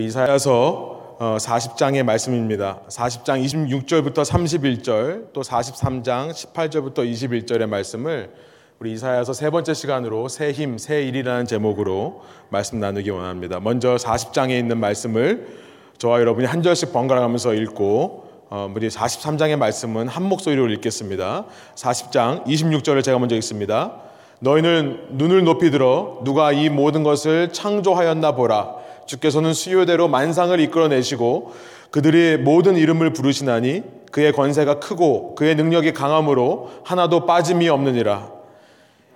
이사야서 40장의 말씀입니다. 40장 26절부터 31절, 또 43장 18절부터 21절의 말씀을 우리 이사야서 세 번째 시간으로 새 힘, 새 일이라는 제목으로 말씀 나누기 원합니다. 먼저 40장에 있는 말씀을 저와 여러분이 한 절씩 번갈아 가면서 읽고 어, 우리 43장의 말씀은 한 목소리로 읽겠습니다. 40장 26절을 제가 먼저 읽습니다. 너희는 눈을 높이 들어 누가 이 모든 것을 창조하였나 보라. 주께서는 수요대로 만상을 이끌어내시고 그들이 모든 이름을 부르시나니 그의 권세가 크고 그의 능력이 강함으로 하나도 빠짐이 없느니라.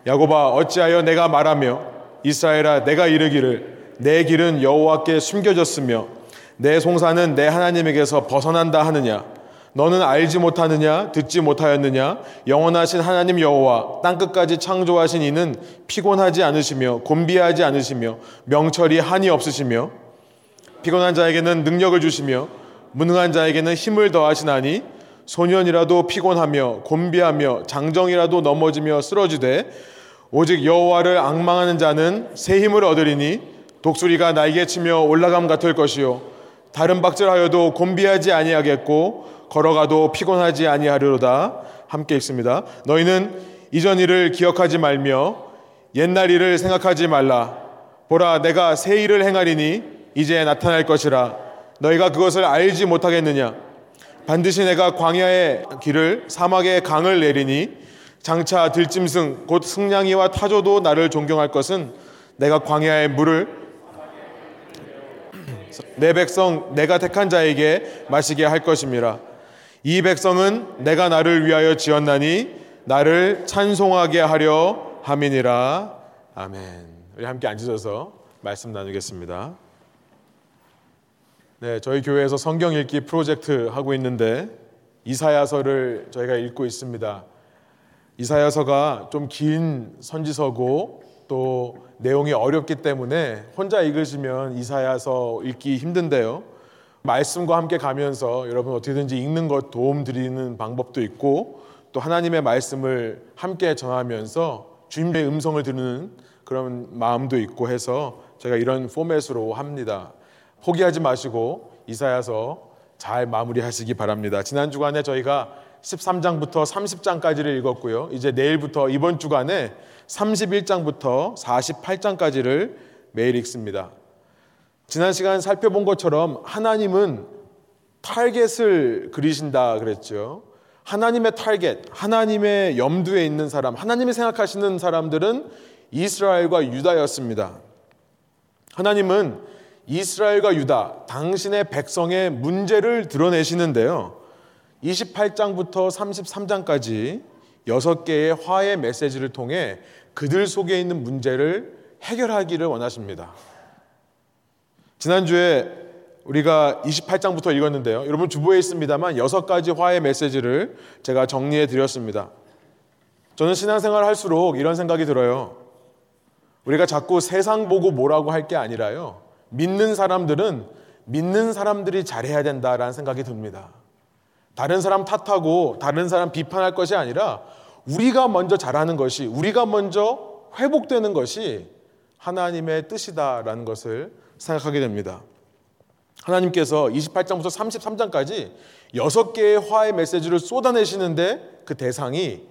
야고바 어찌하여 내가 말하며 이스라엘아 내가 이르기를 내 길은 여호와께 숨겨졌으며 내 송사는 내 하나님에게서 벗어난다 하느냐 너는 알지 못하느냐? 듣지 못하였느냐? 영원하신 하나님 여호와 땅 끝까지 창조하신 이는 피곤하지 않으시며 곤비하지 않으시며 명철이 한이 없으시며 피곤한 자에게는 능력을 주시며 무능한 자에게는 힘을 더하시나니 소년이라도 피곤하며 곤비하며 장정이라도 넘어지며 쓰러지되 오직 여호와를 악망하는 자는 새 힘을 얻으리니 독수리가 날개 치며 올라감 같을 것이요. 다른 박질하여도 곤비하지 아니하겠고 걸어가도 피곤하지 아니하리로다 함께 읽습니다. 너희는 이전 일을 기억하지 말며 옛날 일을 생각하지 말라. 보라 내가 새 일을 행하리니 이제 나타날 것이라. 너희가 그것을 알지 못하겠느냐? 반드시 내가 광야의 길을 사막의 강을 내리니 장차 들짐승 곧 승냥이와 타조도 나를 존경할 것은 내가 광야의 물을 내 백성 내가 택한 자에게 마시게 할 것임이라. 이 백성은 내가 나를 위하여 지었나니 나를 찬송하게 하려 함이니라. 아멘. 우리 함께 앉으셔서 말씀 나누겠습니다. 네, 저희 교회에서 성경 읽기 프로젝트 하고 있는데 이사야서를 저희가 읽고 있습니다. 이사야서가 좀 긴 선지서고 또 내용이 어렵기 때문에 혼자 읽으시면 이사야서 읽기 힘든데요. 말씀과 함께 가면서 여러분 어떻게든지 읽는 것 도움 드리는 방법도 있고 또 하나님의 말씀을 함께 전하면서 주님의 음성을 듣는 그런 마음도 있고 해서 제가 이런 포맷으로 합니다. 포기하지 마시고 이사야서 잘 마무리하시기 바랍니다. 지난 주간에 저희가 13장부터 30장까지를 읽었고요. 이제 내일부터 이번 주간에 31장부터 48장까지를 매일 읽습니다. 지난 시간 살펴본 것처럼 하나님은 타겟을 그리신다 그랬죠. 하나님의 타겟, 하나님의 염두에 있는 사람, 하나님이 생각하시는 사람들은 이스라엘과 유다였습니다. 하나님은 이스라엘과 유다, 당신의 백성의 문제를 드러내시는데요. 28장부터 33장까지 6개의 화의 메시지를 통해 그들 속에 있는 문제를 해결하기를 원하십니다. 지난주에 우리가 28장부터 읽었는데요. 여러분 주보에 있습니다만 여섯 가지 화해 메시지를 제가 정리해 드렸습니다. 저는 신앙생활 할수록 이런 생각이 들어요. 우리가 자꾸 세상 보고 뭐라고 할 게 아니라요. 믿는 사람들은 믿는 사람들이 잘해야 된다라는 생각이 듭니다. 다른 사람 탓하고 다른 사람 비판할 것이 아니라 우리가 먼저 잘하는 것이 우리가 먼저 회복되는 것이 하나님의 뜻이다라는 것을 생각하게 됩니다. 하나님께서 28장부터 33장까지 6개의 화의 메시지를 쏟아내시는데 그 대상이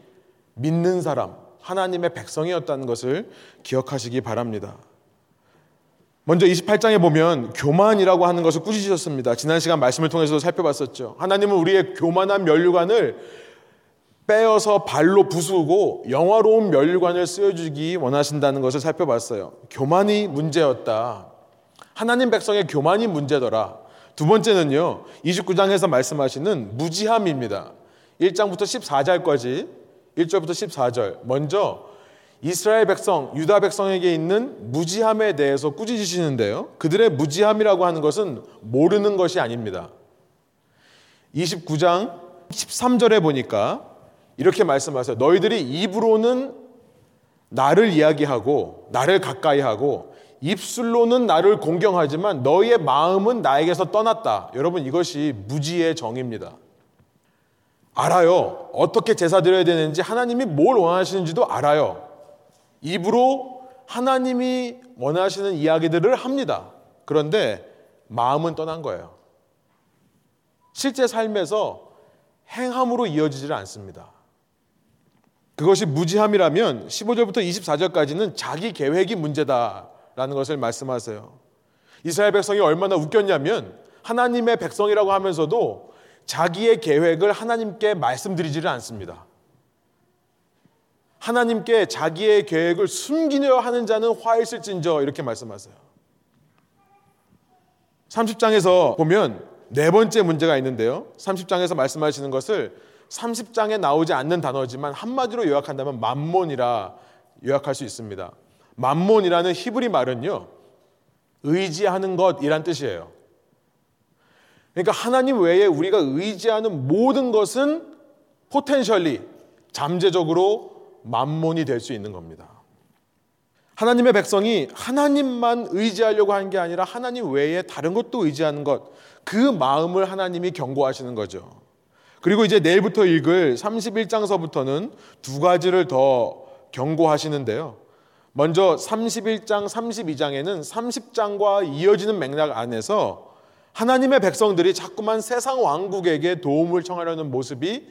믿는 사람, 하나님의 백성이었다는 것을 기억하시기 바랍니다. 먼저 28장에 보면 교만이라고 하는 것을 꾸짖으셨습니다. 지난 시간 말씀을 통해서 살펴봤었죠. 하나님은 우리의 교만한 면류관을 빼어서 발로 부수고 영화로운 면류관을 쓰여주기 원하신다는 것을 살펴봤어요. 교만이 문제였다. 하나님 백성의 교만이 문제더라. 두 번째는요, 29장에서 말씀하시는 무지함입니다. 1장부터 14절까지, 1절부터 14절. 먼저 이스라엘 백성, 유다 백성에게 있는 무지함에 대해서 꾸짖으시는데요. 그들의 무지함이라고 하는 것은 모르는 것이 아닙니다. 29장 13절에 보니까 이렇게 말씀하세요. 너희들이 입으로는 나를 이야기하고 나를 가까이 하고 입술로는 나를 공경하지만 너희의 마음은 나에게서 떠났다. 여러분 이것이 무지의 정입니다. 알아요. 어떻게 제사 드려야 되는지 하나님이 뭘 원하시는지도 알아요. 입으로 하나님이 원하시는 이야기들을 합니다. 그런데 마음은 떠난 거예요. 실제 삶에서 행함으로 이어지질 않습니다. 그것이 무지함이라면 15절부터 24절까지는 자기 계획이 문제다 라는 것을 말씀하세요. 이스라엘 백성이 얼마나 웃겼냐면 하나님의 백성이라고 하면서도 자기의 계획을 하나님께 말씀드리지를 않습니다. 하나님께 자기의 계획을 숨기려 하는 자는 화 있을진저 이렇게 말씀하세요. 30장에서 보면 네 번째 문제가 있는데요. 30장에서 말씀하시는 것을 30장에 나오지 않는 단어지만 한마디로 요약한다면 만몬이라 요약할 수 있습니다. 만몬이라는 히브리 말은요. 의지하는 것이란 뜻이에요. 그러니까 하나님 외에 우리가 의지하는 모든 것은 포텐셜리 잠재적으로 만몬이 될 수 있는 겁니다. 하나님의 백성이 하나님만 의지하려고 하는 게 아니라 하나님 외에 다른 것도 의지하는 것, 그 마음을 하나님이 경고하시는 거죠. 그리고 이제 내일부터 읽을 31장서부터는 두 가지를 더 경고하시는데요. 먼저 31장, 32장에는 30장과 이어지는 맥락 안에서 하나님의 백성들이 자꾸만 세상 왕국에게 도움을 청하려는 모습이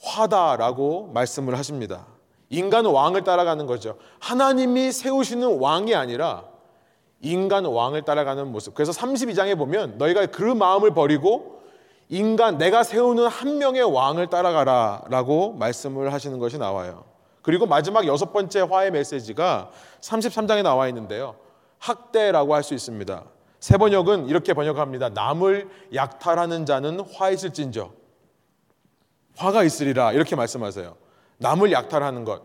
화다라고 말씀을 하십니다. 인간 왕을 따라가는 거죠. 하나님이 세우시는 왕이 아니라 인간 왕을 따라가는 모습. 그래서 32장에 보면 너희가 그 마음을 버리고 인간 내가 세우는 한 명의 왕을 따라가라라고 말씀을 하시는 것이 나와요. 그리고 마지막 여섯 번째 화의 메시지가 33장에 나와 있는데요. 학대라고 할 수 있습니다. 세 번역은 이렇게 번역합니다. 남을 약탈하는 자는 화 있을진저. 화가 있으리라. 이렇게 말씀하세요. 남을 약탈하는 것.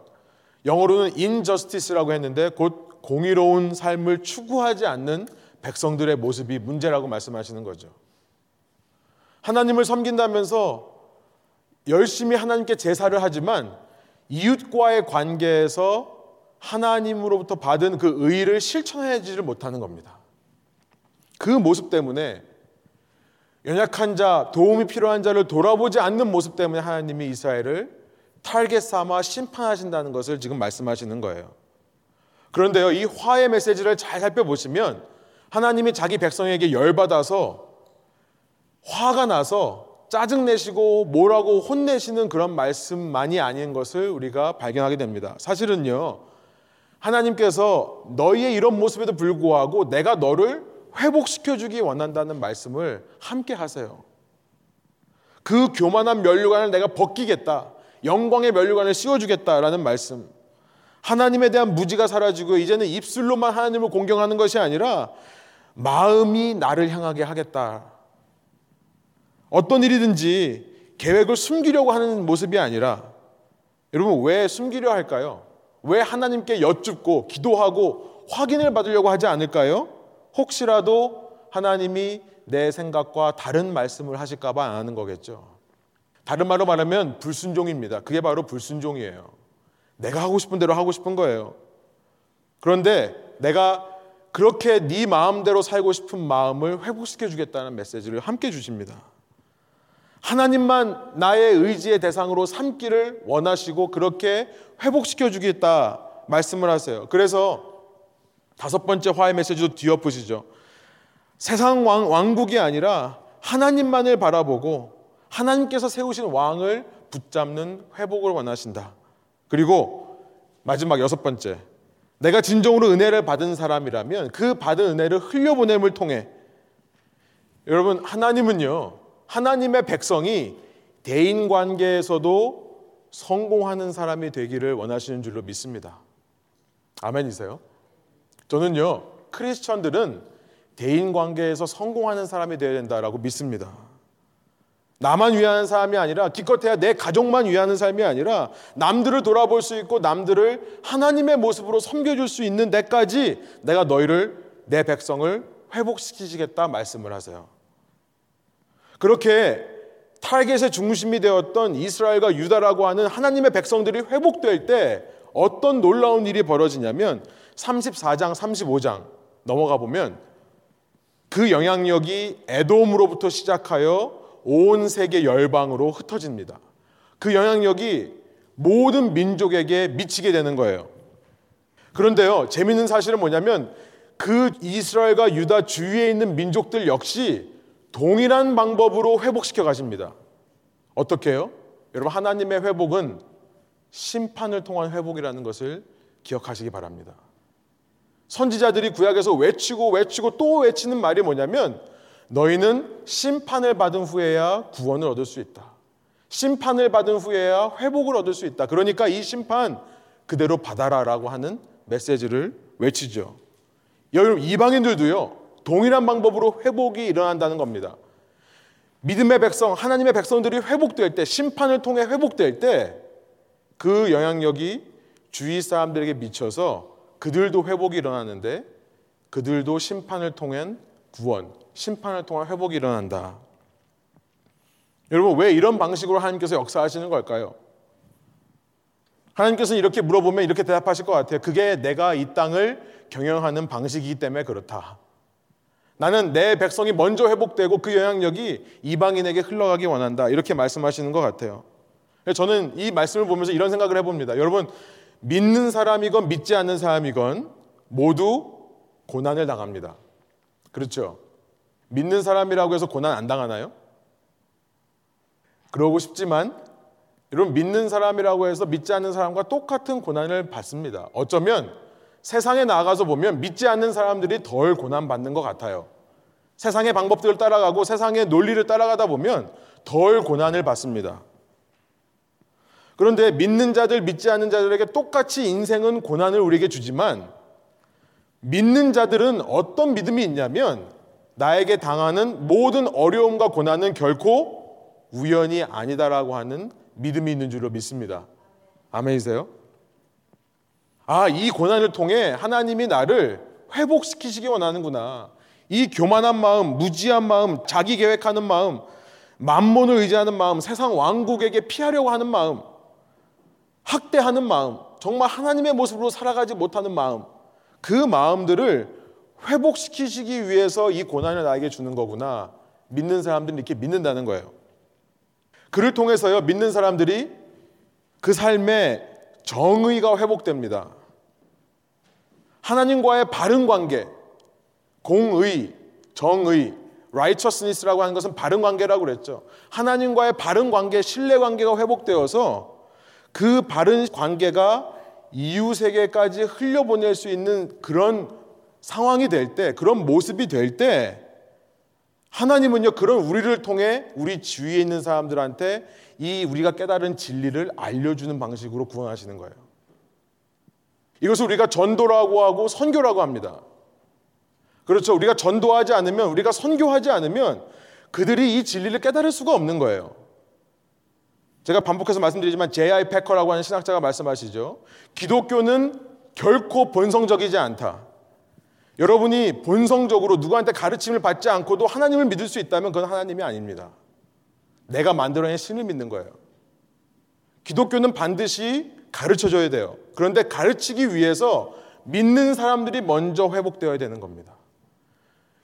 영어로는 injustice라고 했는데 곧 공의로운 삶을 추구하지 않는 백성들의 모습이 문제라고 말씀하시는 거죠. 하나님을 섬긴다면서 열심히 하나님께 제사를 하지만 이웃과의 관계에서 하나님으로부터 받은 그 의를 실천하지를 못하는 겁니다. 그 모습 때문에 연약한 자, 도움이 필요한 자를 돌아보지 않는 모습 때문에 하나님이 이스라엘을 탈겟 삼아 심판하신다는 것을 지금 말씀하시는 거예요. 그런데요, 이 화의 메시지를 잘 살펴보시면 하나님이 자기 백성에게 열받아서 화가 나서 짜증내시고 뭐라고 혼내시는 그런 말씀만이 아닌 것을 우리가 발견하게 됩니다. 사실은요, 하나님께서 너희의 이런 모습에도 불구하고 내가 너를 회복시켜주기 원한다는 말씀을 함께 하세요. 그 교만한 면류관을 내가 벗기겠다. 영광의 면류관을 씌워주겠다라는 말씀. 하나님에 대한 무지가 사라지고 이제는 입술로만 하나님을 공경하는 것이 아니라 마음이 나를 향하게 하겠다. 어떤 일이든지 계획을 숨기려고 하는 모습이 아니라 여러분 왜 숨기려 할까요? 왜 하나님께 여쭙고 기도하고 확인을 받으려고 하지 않을까요? 혹시라도 하나님이 내 생각과 다른 말씀을 하실까봐 안 하는 거겠죠. 다른 말로 말하면 불순종입니다. 그게 바로 불순종이에요. 내가 하고 싶은 대로 하고 싶은 거예요. 그런데 내가 그렇게 네 마음대로 살고 싶은 마음을 회복시켜 주겠다는 메시지를 함께 주십니다. 하나님만 나의 의지의 대상으로 삼기를 원하시고 그렇게 회복시켜 주겠다 말씀을 하세요. 그래서 다섯 번째 화의 메시지도 뒤엎으시죠. 세상 왕, 왕국이 아니라 하나님만을 바라보고 하나님께서 세우신 왕을 붙잡는 회복을 원하신다. 그리고 마지막 여섯 번째. 내가 진정으로 은혜를 받은 사람이라면 그 받은 은혜를 흘려보냄을 통해 여러분, 하나님은요, 하나님의 백성이 대인 관계에서도 성공하는 사람이 되기를 원하시는 줄로 믿습니다. 아멘이세요? 저는요, 크리스천들은 대인 관계에서 성공하는 사람이 되어야 된다라고 믿습니다. 나만 위하는 사람이 아니라 기껏해야 내 가족만 위하는 삶이 아니라 남들을 돌아볼 수 있고 남들을 하나님의 모습으로 섬겨줄 수 있는 데까지 내가 너희를 내 백성을 회복시키시겠다 말씀을 하세요. 그렇게 타겟의 중심이 되었던 이스라엘과 유다라고 하는 하나님의 백성들이 회복될 때 어떤 놀라운 일이 벌어지냐면 34장, 35장 넘어가 보면 그 영향력이 에돔으로부터 시작하여 온 세계 열방으로 흩어집니다. 그 영향력이 모든 민족에게 미치게 되는 거예요. 그런데요, 재밌는 사실은 뭐냐면 그 이스라엘과 유다 주위에 있는 민족들 역시 동일한 방법으로 회복시켜 가십니다. 어떻게 해요? 여러분 하나님의 회복은 심판을 통한 회복이라는 것을 기억하시기 바랍니다. 선지자들이 구약에서 외치고 외치고 또 외치는 말이 뭐냐면 너희는 심판을 받은 후에야 구원을 얻을 수 있다. 심판을 받은 후에야 회복을 얻을 수 있다. 그러니까 이 심판 그대로 받아라라고 하는 메시지를 외치죠. 여러분 이방인들도요. 동일한 방법으로 회복이 일어난다는 겁니다. 믿음의 백성, 하나님의 백성들이 회복될 때, 심판을 통해 회복될 때 그 영향력이 주위 사람들에게 미쳐서 그들도 회복이 일어나는데 그들도 심판을 통한 구원, 심판을 통한 회복이 일어난다. 여러분, 왜 이런 방식으로 하나님께서 역사하시는 걸까요? 하나님께서는 이렇게 물어보면 이렇게 대답하실 것 같아요. 그게 내가 이 땅을 경영하는 방식이기 때문에 그렇다. 나는 내 백성이 먼저 회복되고 그 영향력이 이방인에게 흘러가기 원한다. 이렇게 말씀하시는 것 같아요. 저는 이 말씀을 보면서 이런 생각을 해봅니다. 여러분, 믿는 사람이건 믿지 않는 사람이건 모두 고난을 당합니다. 그렇죠? 믿는 사람이라고 해서 고난 안 당하나요? 그러고 싶지만 여러분 믿는 사람이라고 해서 믿지 않는 사람과 똑같은 고난을 받습니다. 어쩌면 세상에 나가서 보면 믿지 않는 사람들이 덜 고난 받는 것 같아요. 세상의 방법들을 따라가고 세상의 논리를 따라가다 보면 덜 고난을 받습니다. 그런데 믿는 자들, 믿지 않는 자들에게 똑같이 인생은 고난을 우리에게 주지만 믿는 자들은 어떤 믿음이 있냐면 나에게 당하는 모든 어려움과 고난은 결코 우연이 아니다라고 하는 믿음이 있는 줄로 믿습니다. 아멘이세요? 아, 이 고난을 통해 하나님이 나를 회복시키시기 원하는구나. 이 교만한 마음, 무지한 마음, 자기 계획하는 마음, 만몬을 의지하는 마음, 세상 왕국에게 피하려고 하는 마음, 학대하는 마음, 정말 하나님의 모습으로 살아가지 못하는 마음, 그 마음들을 회복시키시기 위해서 이 고난을 나에게 주는 거구나. 믿는 사람들은 이렇게 믿는다는 거예요. 그를 통해서요, 믿는 사람들이 그 삶의 정의가 회복됩니다. 하나님과의 바른 관계, 공의, 정의, righteousness라고 하는 것은 바른 관계라고 그랬죠. 하나님과의 바른 관계, 신뢰 관계가 회복되어서 그 바른 관계가 이웃에게까지 흘려보낼 수 있는 그런 상황이 될 때, 그런 모습이 될 때, 하나님은요, 그런 우리를 통해 우리 주위에 있는 사람들한테 이 우리가 깨달은 진리를 알려주는 방식으로 구원하시는 거예요. 이것을 우리가 전도라고 하고 선교라고 합니다. 그렇죠. 우리가 전도하지 않으면, 우리가 선교하지 않으면 그들이 이 진리를 깨달을 수가 없는 거예요. 제가 반복해서 말씀드리지만 J.I. 패커라고 하는 신학자가 말씀하시죠. 기독교는 결코 본성적이지 않다. 여러분이 본성적으로 누구한테 가르침을 받지 않고도 하나님을 믿을 수 있다면 그건 하나님이 아닙니다. 내가 만들어낸 신을 믿는 거예요. 기독교는 반드시 가르쳐 줘야 돼요. 그런데 가르치기 위해서 믿는 사람들이 먼저 회복되어야 되는 겁니다.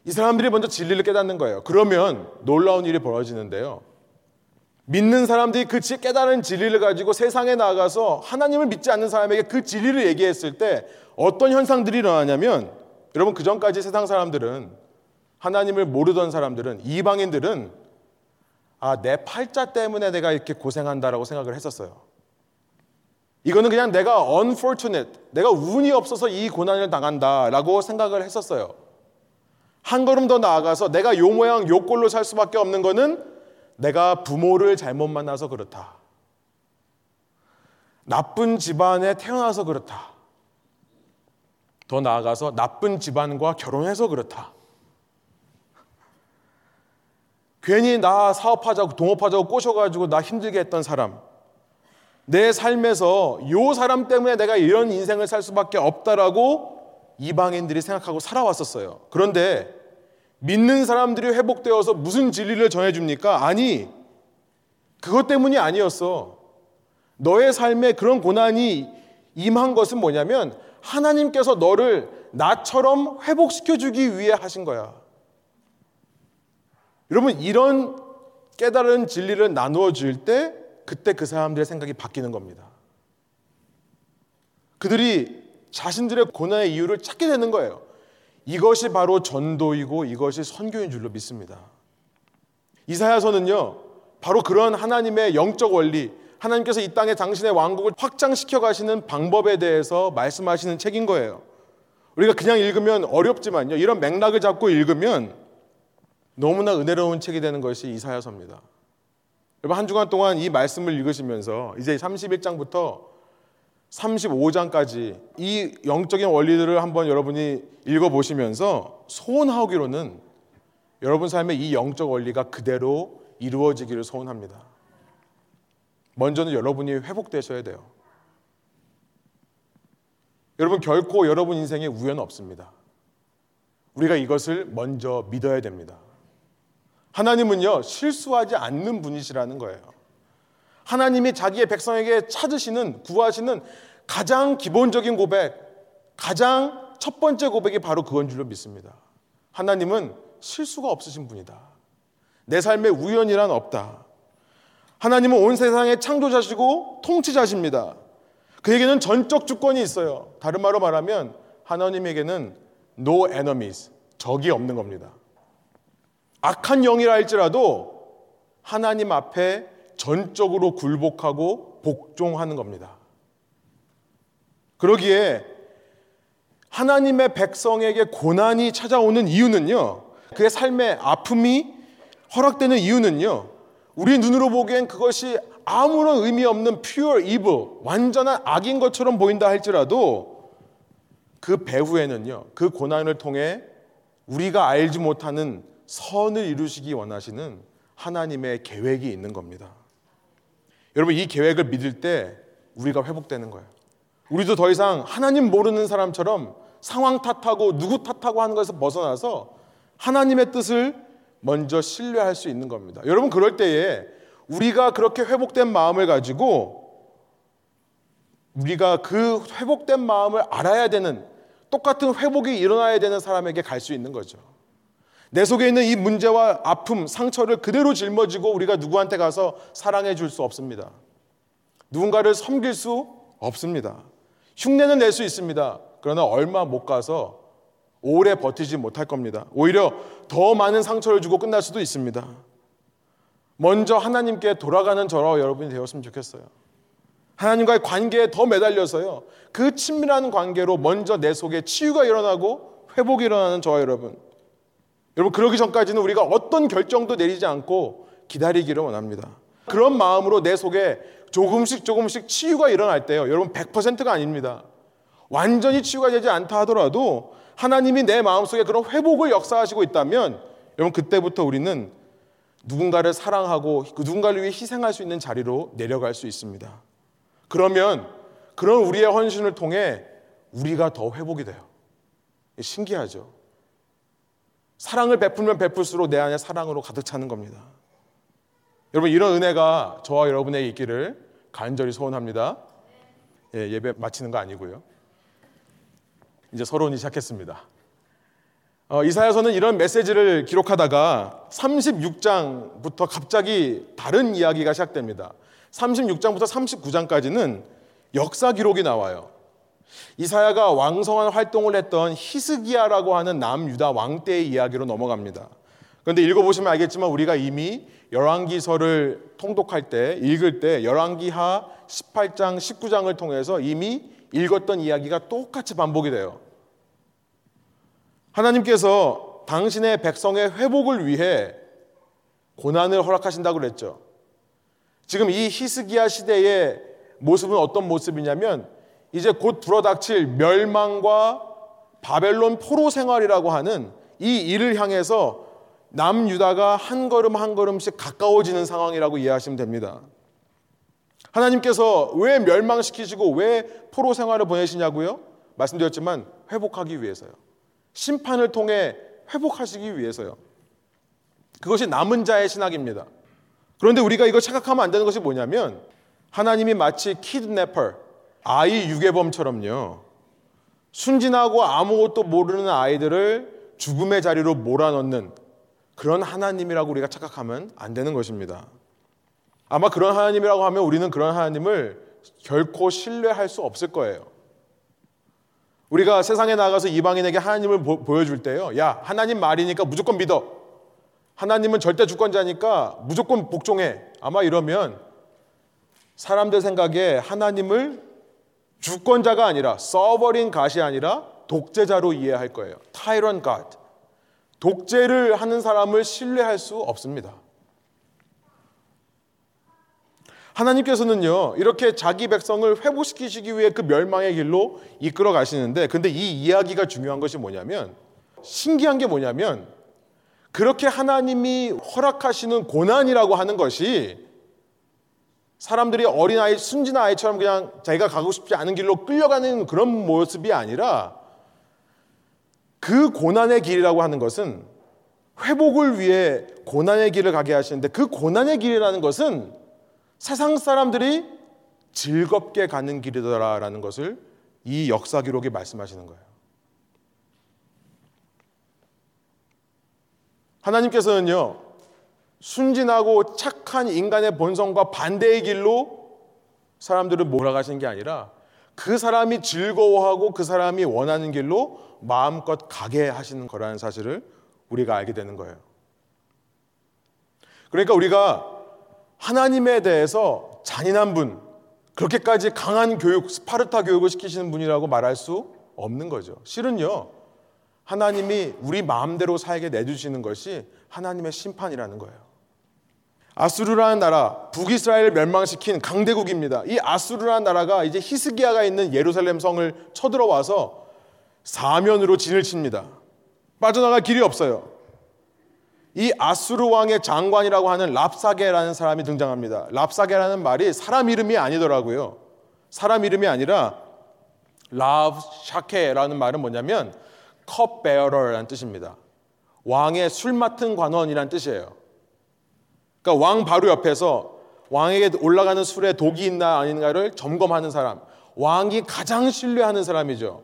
이 사람들이 먼저 진리를 깨닫는 거예요. 그러면 놀라운 일이 벌어지는데요. 믿는 사람들이 그 깨달은 진리를 가지고 세상에 나가서 하나님을 믿지 않는 사람에게 그 진리를 얘기했을 때 어떤 현상들이 일어나냐면 여러분 그 전까지 세상 사람들은 하나님을 모르던 사람들은 이방인들은 아, 내 팔자 때문에 내가 이렇게 고생한다라고 생각을 했었어요. 이거는 그냥 내가 unfortunate, 내가 운이 없어서 이 고난을 당한다라고 생각을 했었어요. 한 걸음 더 나아가서 내가 요 모양 요 꼴로 살 수밖에 없는 거는 내가 부모를 잘못 만나서 그렇다. 나쁜 집안에 태어나서 그렇다. 더 나아가서 나쁜 집안과 결혼해서 그렇다. 괜히 나 사업하자고 동업하자고 꼬셔가지고 나 힘들게 했던 사람. 내 삶에서 요 사람 때문에 내가 이런 인생을 살 수밖에 없다라고 이방인들이 생각하고 살아왔었어요. 그런데 믿는 사람들이 회복되어서 무슨 진리를 전해줍니까? 아니, 그것 때문이 아니었어. 너의 삶에 그런 고난이 임한 것은 뭐냐면 하나님께서 너를 나처럼 회복시켜주기 위해 하신 거야. 여러분, 이런 깨달은 진리를 나누어 줄 때, 그때 그 사람들의 생각이 바뀌는 겁니다. 그들이 자신들의 고난의 이유를 찾게 되는 거예요. 이것이 바로 전도이고 이것이 선교인 줄로 믿습니다. 이사야서는요, 바로 그런 하나님의 영적 원리, 하나님께서 이 땅에 당신의 왕국을 확장시켜 가시는 방법에 대해서 말씀하시는 책인 거예요. 우리가 그냥 읽으면 어렵지만요. 이런 맥락을 잡고 읽으면 너무나 은혜로운 책이 되는 것이 이사야서입니다. 여러분 한 주간 동안 이 말씀을 읽으시면서 이제 31장부터 35장까지 이 영적인 원리들을 한번 여러분이 읽어 보시면서 소원하기로는 여러분 삶의 이 영적 원리가 그대로 이루어지기를 소원합니다. 먼저는 여러분이 회복되셔야 돼요. 여러분 결코 여러분 인생에 우연 없습니다. 우리가 이것을 먼저 믿어야 됩니다. 하나님은요 실수하지 않는 분이시라는 거예요. 하나님이 자기의 백성에게 찾으시는 구하시는 가장 기본적인 고백, 가장 첫 번째 고백이 바로 그건 줄로 믿습니다. 하나님은 실수가 없으신 분이다. 내 삶에 우연이란 없다. 하나님은 온 세상의 창조자시고 통치자십니다. 그에게는 전적 주권이 있어요. 다른 말로 말하면 하나님에게는 no enemies, 적이 없는 겁니다. 악한 영이라 할지라도 하나님 앞에 전적으로 굴복하고 복종하는 겁니다. 그러기에 하나님의 백성에게 고난이 찾아오는 이유는요, 그의 삶의 아픔이 허락되는 이유는요, 우리 눈으로 보기엔 그것이 아무런 의미 없는 pure evil, 완전한 악인 것처럼 보인다 할지라도 그 배후에는요, 그 고난을 통해 우리가 알지 못하는 선을 이루시기 원하시는 하나님의 계획이 있는 겁니다. 여러분, 이 계획을 믿을 때 우리가 회복되는 거예요. 우리도 더 이상 하나님 모르는 사람처럼 상황 탓하고 누구 탓하고 하는 것에서 벗어나서 하나님의 뜻을 먼저 신뢰할 수 있는 겁니다. 여러분, 그럴 때에 우리가 그렇게 회복된 마음을 가지고 우리가 그 회복된 마음을 알아야 되는 똑같은 회복이 일어나야 되는 사람에게 갈 수 있는 거죠. 내 속에 있는 이 문제와 아픔, 상처를 그대로 짊어지고 우리가 누구한테 가서 사랑해 줄 수 없습니다. 누군가를 섬길 수 없습니다. 흉내는 낼 수 있습니다. 그러나 얼마 못 가서 오래 버티지 못할 겁니다. 오히려 더 많은 상처를 주고 끝날 수도 있습니다. 먼저 하나님께 돌아가는 저와 여러분이 되었으면 좋겠어요. 하나님과의 관계에 더 매달려서요. 그 친밀한 관계로 먼저 내 속에 치유가 일어나고 회복이 일어나는 저와 여러분. 여러분 그러기 전까지는 우리가 어떤 결정도 내리지 않고 기다리기를 원합니다. 그런 마음으로 내 속에 조금씩 조금씩 치유가 일어날 때요. 여러분 100%가 아닙니다. 완전히 치유가 되지 않다 하더라도 하나님이 내 마음속에 그런 회복을 역사하시고 있다면 여러분 그때부터 우리는 누군가를 사랑하고 그 누군가를 위해 희생할 수 있는 자리로 내려갈 수 있습니다. 그러면 그런 우리의 헌신을 통해 우리가 더 회복이 돼요. 신기하죠. 사랑을 베풀면 베풀수록 내 안에 사랑으로 가득 차는 겁니다. 여러분 이런 은혜가 저와 여러분에게 있기를 간절히 소원합니다. 예, 예배 마치는 거 아니고요. 이제 서론이 시작했습니다. 어, 이사야서는 이런 메시지를 기록하다가 36장부터 갑자기 다른 이야기가 시작됩니다. 36장부터 39장까지는 역사 기록이 나와요. 이사야가 왕성한 활동을 했던 히스기야라고 하는 남유다 왕 때의 이야기로 넘어갑니다. 그런데 읽어보시면 알겠지만 우리가 이미 열왕기서를 통독할 때 읽을 때 열왕기하 18장 19장을 통해서 이미 읽었던 이야기가 똑같이 반복이 돼요. 하나님께서 당신의 백성의 회복을 위해 고난을 허락하신다고 그랬죠. 지금 이 히스기야 시대의 모습은 어떤 모습이냐면 이제 곧 불어닥칠 멸망과 바벨론 포로 생활이라고 하는 이 일을 향해서 남유다가 한 걸음 한 걸음씩 가까워지는 상황이라고 이해하시면 됩니다. 하나님께서 왜 멸망시키시고 왜 포로 생활을 보내시냐고요? 말씀드렸지만 회복하기 위해서요. 심판을 통해 회복하시기 위해서요. 그것이 남은 자의 신학입니다. 그런데 우리가 이걸 착각하면 안 되는 것이 뭐냐면 하나님이 마치 키드네퍼, 아이 유괴범처럼요. 순진하고 아무것도 모르는 아이들을 죽음의 자리로 몰아넣는 그런 하나님이라고 우리가 착각하면 안 되는 것입니다. 아마 그런 하나님이라고 하면 우리는 그런 하나님을 결코 신뢰할 수 없을 거예요. 우리가 세상에 나가서 이방인에게 하나님을 보, 보여줄 때요. 야, 하나님 말이니까 무조건 믿어. 하나님은 절대 주권자니까 무조건 복종해. 아마 이러면 사람들 생각에 하나님을 주권자가 아니라 서버린 갓이 아니라 독재자로 이해할 거예요. 타이런 갓. 독재를 하는 사람을 신뢰할 수 없습니다. 하나님께서는요, 이렇게 자기 백성을 회복시키시기 위해 그 멸망의 길로 이끌어 가시는데, 근데 이 이야기가 중요한 것이 뭐냐면, 신기한 게 뭐냐면, 그렇게 하나님이 허락하시는 고난이라고 하는 것이 사람들이 어린아이, 순진 아이처럼 그냥 자기가 가고 싶지 않은 길로 끌려가는 그런 모습이 아니라 그 고난의 길이라고 하는 것은 회복을 위해 고난의 길을 가게 하시는데 그 고난의 길이라는 것은 세상 사람들이 즐겁게 가는 길이더라라는 것을 이 역사 기록이 말씀하시는 거예요. 하나님께서는요, 순진하고 착한 인간의 본성과 반대의 길로 사람들을 몰아가시는 게 아니라 그 사람이 즐거워하고 그 사람이 원하는 길로 마음껏 가게 하시는 거라는 사실을 우리가 알게 되는 거예요. 그러니까 우리가 하나님에 대해서 잔인한 분, 그렇게까지 강한 교육, 스파르타 교육을 시키시는 분이라고 말할 수 없는 거죠. 실은요, 하나님이 우리 마음대로 살게 내주시는 것이 하나님의 심판이라는 거예요. 아수르라는 나라, 북이스라엘을 멸망시킨 강대국입니다. 이 아수르라는 나라가 이제 히스기야가 있는 예루살렘 성을 쳐들어와서 사면으로 진을 칩니다. 빠져나갈 길이 없어요. 이 아수르 왕의 장관이라고 하는 랍사게라는 사람이 등장합니다. 랍사게라는 말이 사람 이름이 아니더라고요. 사람 이름이 아니라 랍샤케라는 말은 뭐냐면 컵베어러라는 뜻입니다. 왕의 술 맡은 관원이란 뜻이에요. 그러니까 왕 바로 옆에서 왕에게 올라가는 술에 독이 있나 아닌가를 점검하는 사람. 왕이 가장 신뢰하는 사람이죠.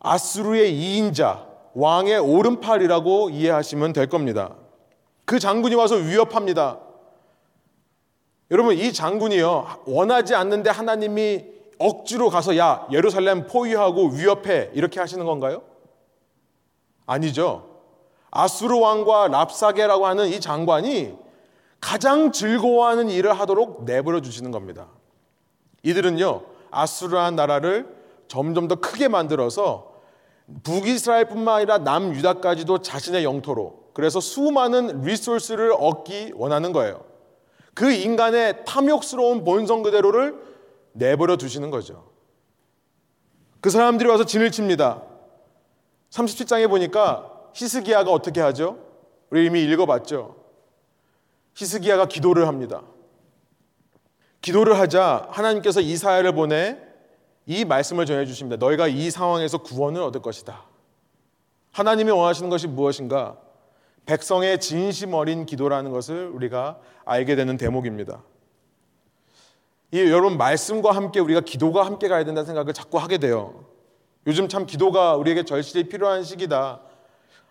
아수르의 2인자, 왕의 오른팔이라고 이해하시면 될 겁니다. 그 장군이 와서 위협합니다. 여러분, 이 장군이요, 원하지 않는데 하나님이 억지로 가서 야, 예루살렘 포위하고 위협해. 이렇게 하시는 건가요? 아니죠. 아수르 왕과 랍사게라고 하는 이 장관이 가장 즐거워하는 일을 하도록 내버려 주시는 겁니다. 이들은요, 아수르한 나라를 점점 더 크게 만들어서 북이스라엘뿐만 아니라 남유다까지도 자신의 영토로 그래서 수많은 리소스를 얻기 원하는 거예요. 그 인간의 탐욕스러운 본성 그대로를 내버려 두시는 거죠. 그 사람들이 와서 진을 칩니다. 37장에 보니까 히스기야가 어떻게 하죠? 우리 이미 읽어봤죠. 히스기야가 기도를 합니다. 기도를 하자 하나님께서 이사야를 보내 이 말씀을 전해 주십니다. 너희가 이 상황에서 구원을 얻을 것이다. 하나님이 원하시는 것이 무엇인가? 백성의 진심 어린 기도라는 것을 우리가 알게 되는 대목입니다. 이 여러분 말씀과 함께 우리가 기도가 함께 가야 된다는 생각을 자꾸 하게 돼요. 요즘 참 기도가 우리에게 절실히 필요한 시기다.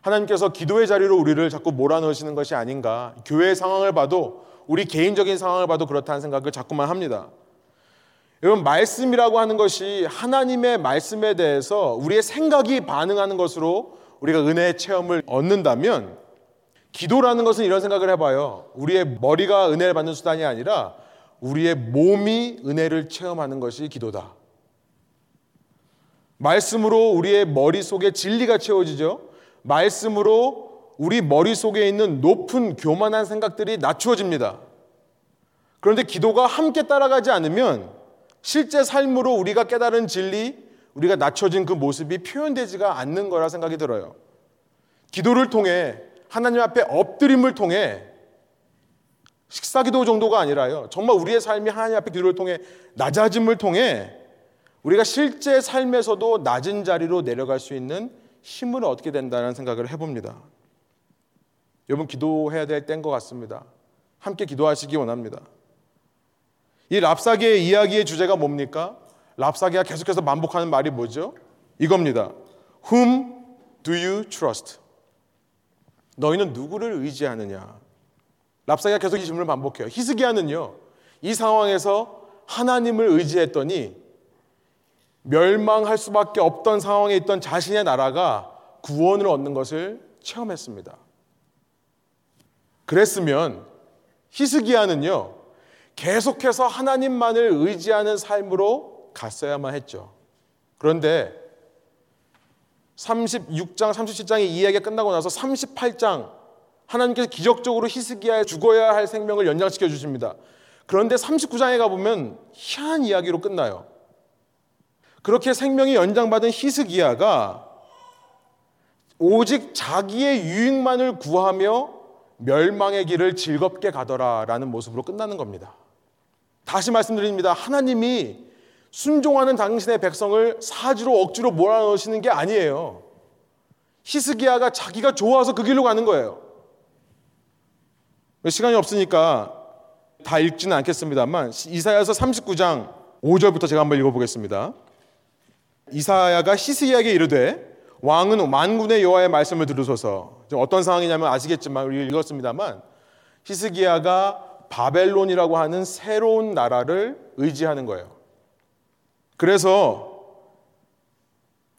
하나님께서 기도의 자리로 우리를 자꾸 몰아넣으시는 것이 아닌가. 교회 상황을 봐도 우리 개인적인 상황을 봐도 그렇다는 생각을 자꾸만 합니다. 여러분 말씀이라고 하는 것이 하나님의 말씀에 대해서 우리의 생각이 반응하는 것으로 우리가 은혜의 체험을 얻는다면 기도라는 것은 이런 생각을 해봐요. 우리의 머리가 은혜를 받는 수단이 아니라 우리의 몸이 은혜를 체험하는 것이 기도다. 말씀으로 우리의 머릿속에 진리가 채워지죠. 말씀으로 우리 머릿속에 있는 높은 교만한 생각들이 낮추어집니다. 그런데 기도가 함께 따라가지 않으면 실제 삶으로 우리가 깨달은 진리, 우리가 낮춰진 그 모습이 표현되지가 않는 거라 생각이 들어요. 기도를 통해 하나님 앞에 엎드림을 통해 식사 기도 정도가 아니라요. 정말 우리의 삶이 하나님 앞에 기도를 통해 낮아짐을 통해 우리가 실제 삶에서도 낮은 자리로 내려갈 수 있는 힘을 얻게 된다는 생각을 해봅니다. 여러분 기도해야 될 때인 것 같습니다. 함께 기도하시기 원합니다. 이 랍사계의 이야기의 주제가 뭡니까? 랍사계가 계속해서 반복하는 말이 뭐죠? 이겁니다. Whom do you trust? 너희는 누구를 의지하느냐? 랍사계가 계속 이 질문을 반복해요. 히스기야는요, 이 상황에서 하나님을 의지했더니 멸망할 수밖에 없던 상황에 있던 자신의 나라가 구원을 얻는 것을 체험했습니다. 그랬으면 히스기야는요, 계속해서 하나님만을 의지하는 삶으로 갔어야만 했죠. 그런데 36장, 37장의 이야기가 끝나고 나서 38장 하나님께서 기적적으로 히스기야에 죽어야 할 생명을 연장시켜 주십니다. 그런데 39장에 가보면 희한한 이야기로 끝나요. 그렇게 생명이 연장받은 히스기야가 오직 자기의 유익만을 구하며 멸망의 길을 즐겁게 가더라라는 모습으로 끝나는 겁니다. 다시 말씀드립니다. 하나님이 순종하는 당신의 백성을 사지로 억지로 몰아넣으시는 게 아니에요. 히스기야가 자기가 좋아서 그 길로 가는 거예요. 시간이 없으니까 다 읽지는 않겠습니다만 이사야서 39장 5절부터 제가 한번 읽어보겠습니다. 이사야가 히스기야에게 이르되 왕은 만군의 여호와의 말씀을 들으소서. 어떤 상황이냐면 아시겠지만 우리 읽었습니다만 히스기야가 바벨론이라고 하는 새로운 나라를 의지하는 거예요. 그래서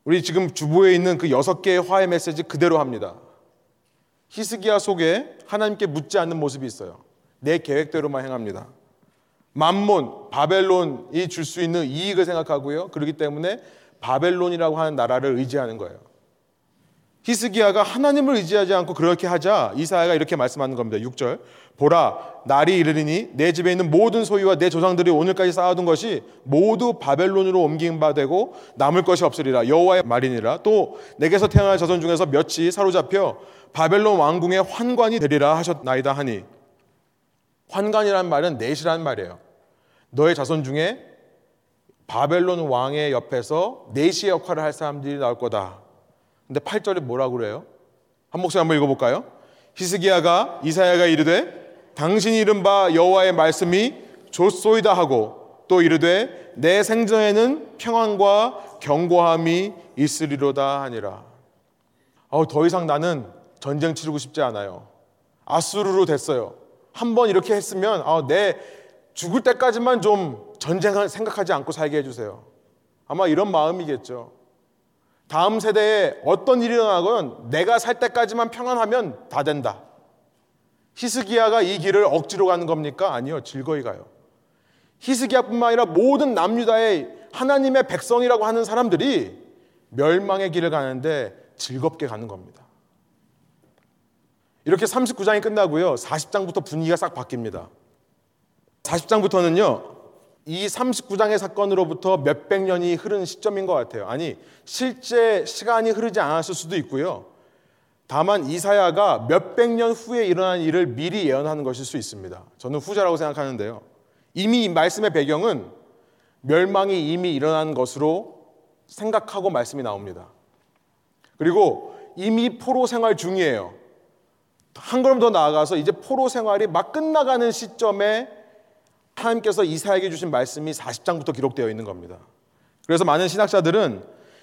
우리 지금 주보에 있는 그 여섯 개의 화해 메시지 그대로 합니다. 히스기야 속에 하나님께 묻지 않는 모습이 있어요. 내 계획대로만 행합니다. 만몬, 바벨론이 줄 수 있는 이익을 생각하고요. 그렇기 때문에 바벨론이라고 하는 나라를 의지하는 거예요. 히스기야가 하나님을 의지하지 않고 그렇게 하자 이사야가 이렇게 말씀하는 겁니다. 6절. 보라 날이 이르리니 내 집에 있는 모든 소유와 내 조상들이 오늘까지 쌓아둔 것이 모두 바벨론으로 옮긴 바 되고 남을 것이 없으리라 여호와의 말이니라 또 내게서 태어날 자손 중에서 몇이 사로잡혀 바벨론 왕궁의 환관이 되리라 하셨나이다 하니 환관이란 말은 넷이라는 말이에요. 너의 자손 중에 바벨론 왕의 옆에서 넷의 역할을 할 사람들이 나올 거다. 근데 8절에 뭐라고 그래요? 한 목소리 한번 읽어볼까요? 히스기야가 이사야가 이르되 당신이 이른 바 여호와의 말씀이 좋소이다 하고 또 이르되 내 생전에는 평안과 경고함이 있으리로다 하니라. 어, 더 이상 나는 전쟁 치르고 싶지 않아요. 아수르로 됐어요. 한 번 이렇게 했으면 어, 내 죽을 때까지만 좀 전쟁을 생각하지 않고 살게 해주세요. 아마 이런 마음이겠죠. 다음 세대에 어떤 일이 일어나건 내가 살 때까지만 평안하면 다 된다. 히스기야가 이 길을 억지로 가는 겁니까? 아니요. 즐거이 가요. 히스기야뿐만 아니라 모든 남유다의 하나님의 백성이라고 하는 사람들이 멸망의 길을 가는데 즐겁게 가는 겁니다. 이렇게 39장이 끝나고요. 40장부터 분위기가 싹 바뀝니다. 40장부터는요. 이 39장의 사건으로부터 몇백 년이 흐른 시점인 것 같아요. 아니, 실제 시간이 흐르지 않았을 수도 있고요. 다만 이사야가 몇백 년 후에 일어난 일을 미리 예언하는 것일 수 있습니다. 저는 후자라고 생각하는데요. 이미 말씀의 배경은 멸망이 이미 일어난 것으로 생각하고 말씀이 나옵니다. 그리고 이미 포로 생활 중이에요. 한 걸음 더 나아가서 이제 포로 생활이 막 끝나가는 시점에 하나님께서 이사에게 주신 말씀이 40장부터 기록되어 있는 겁니다. 그래서 많은 신학자들은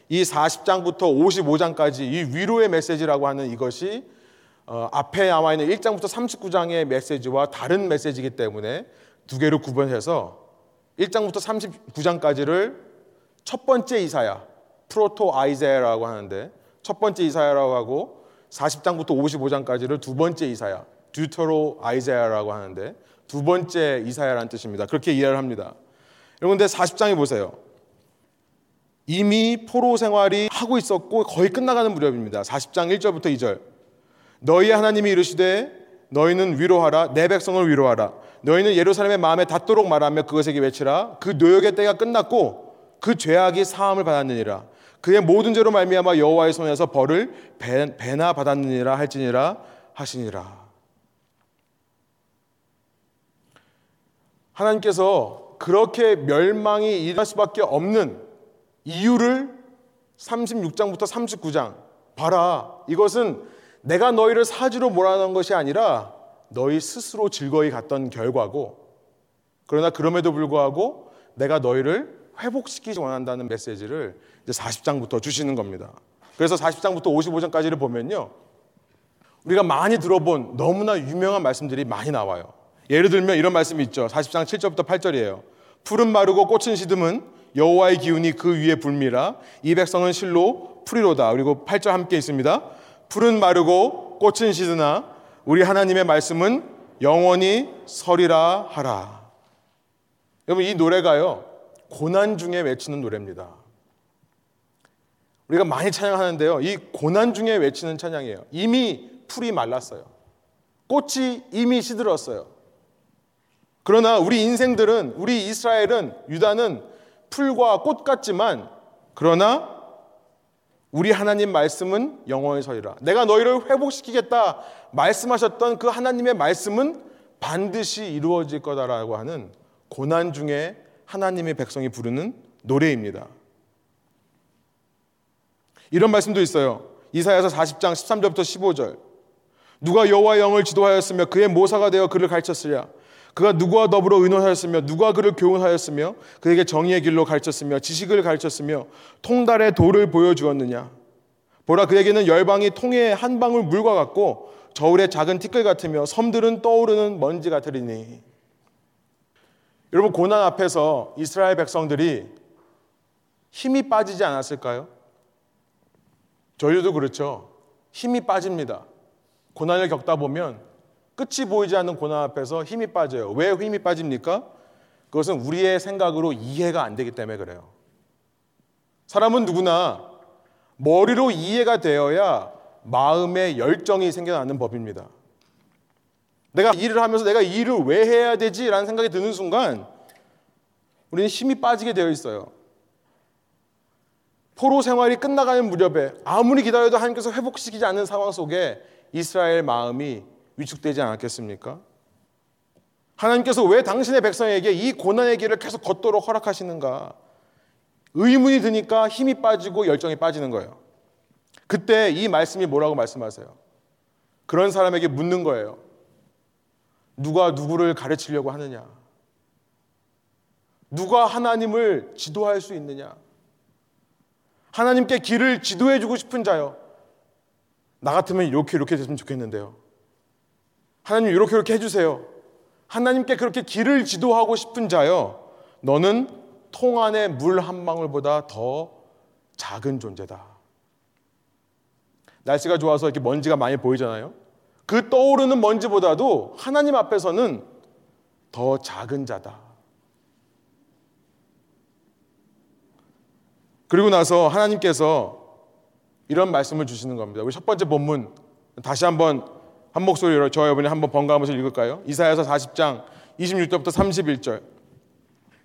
이 40장부터 55장까지 이 위로의 메시지라고 하는 이것이 어, 앞에 나와 있는 1장부터 39장의 메시지와 다른 메시지이기 때문에 두 개로 구분해서 1장부터 39장까지를 첫 번째 이사야, 프로토 아이자야라고 하는데 첫 번째 이사야라고 하고 40장부터 55장까지를 두 번째 이사야, 듀터로 아이자야라고 하는데 두 번째 이사야라는 뜻입니다. 그렇게 이해를 합니다. 여러분, 근데 40장에 보세요. 이미 포로 생활이 하고 있었고 거의 끝나가는 무렵입니다. 40장 1절부터 2절. 너희 하나님이 이르시되 너희는 위로하라 내 백성을 위로하라 너희는 예루살렘의 마음에 닿도록 말하며 그것에게 외치라 그 노역의 때가 끝났고 그 죄악이 사함을 받았느니라 그의 모든 죄로 말미암아 여호와의 손에서 벌을 배, 배나 받았느니라 할지니라 하시니라 하나님께서 그렇게 멸망이 일어날 수밖에 없는 이유를 36장부터 39장 봐라. 이것은 내가 너희를 사지로 몰아넣은 것이 아니라 너희 스스로 즐거이 갔던 결과고 그러나 그럼에도 불구하고 내가 너희를 회복시키지 원한다는 메시지를 이제 40장부터 주시는 겁니다. 그래서 40장부터 55장까지를 보면요. 우리가 많이 들어본 너무나 유명한 말씀들이 많이 나와요. 예를 들면 이런 말씀이 있죠. 40장 7절부터 8절이에요. 푸른 마르고 꽃은 시듬은 여호와의 기운이 그 위에 불미라 이 백성은 실로 풀이로다. 그리고 8절 함께 있습니다. 풀은 마르고 꽃은 시드나 우리 하나님의 말씀은 영원히 서리라 하라. 여러분 이 노래가요. 고난 중에 외치는 노래입니다. 우리가 많이 찬양하는데요. 이 고난 중에 외치는 찬양이에요. 이미 풀이 말랐어요. 꽃이 이미 시들었어요. 그러나 우리 인생들은, 우리 이스라엘은, 유다는 풀과 꽃 같지만, 그러나 우리 하나님 말씀은 영원히 서리라. 내가 너희를 회복시키겠다 말씀하셨던 그 하나님의 말씀은 반드시 이루어질 거다라고 하는 고난 중에 하나님의 백성이 부르는 노래입니다. 이런 말씀도 있어요. 이사야서 40장 13절부터 15절. 누가 여호와 영을 지도하였으며 그의 모사가 되어 그를 가르쳤으랴. 그가 누구와 더불어 의논하였으며 누가 그를 교훈하였으며 그에게 정의의 길로 가르쳤으며 지식을 가르쳤으며 통달의 도를 보여주었느냐. 보라 그에게는 열방이 통에 한 방울 물과 같고 저울의 작은 티끌 같으며 섬들은 떠오르는 먼지 같으리니. 여러분 고난 앞에서 이스라엘 백성들이 힘이 빠지지 않았을까요? 저희도 그렇죠. 힘이 빠집니다. 고난을 겪다 보면 끝이 보이지 않는 고난 앞에서 힘이 빠져요. 왜 힘이 빠집니까? 그것은 우리의 생각으로 이해가 안 되기 때문에 그래요. 사람은 누구나 머리로 이해가 되어야 마음의 열정이 생겨나는 법입니다. 내가 일을 하면서 내가 일을 왜 해야 되지? 라는 생각이 드는 순간 우리는 힘이 빠지게 되어 있어요. 포로 생활이 끝나가는 무렵에 아무리 기다려도 하나님께서 회복시키지 않는 상황 속에 이스라엘 마음이 위축되지 않았겠습니까? 하나님께서 왜 당신의 백성에게 이 고난의 길을 계속 걷도록 허락하시는가? 의문이 드니까 힘이 빠지고 열정이 빠지는 거예요. 그때 이 말씀이 뭐라고 말씀하세요? 그런 사람에게 묻는 거예요. 누가 누구를 가르치려고 하느냐? 누가 하나님을 지도할 수 있느냐? 하나님께 길을 지도해 주고 싶은 자요. 나 같으면 이렇게 이렇게 됐으면 좋겠는데요. 하나님 이렇게 이렇게 해주세요. 하나님께 그렇게 길을 지도하고 싶은 자요. 너는 통 안의 물한 방울보다 더 작은 존재다. 날씨가 좋아서 이렇게 먼지가 많이 보이잖아요. 그 떠오르는 먼지보다도 하나님 앞에서는 더 작은 자다. 그리고 나서 하나님께서 이런 말씀을 주시는 겁니다. 우리 첫 번째 본문 다시 한번 한 목소리로 저 여러분이 한번 번갈아가면서 읽을까요? 이사야서 40장 26절부터 31절.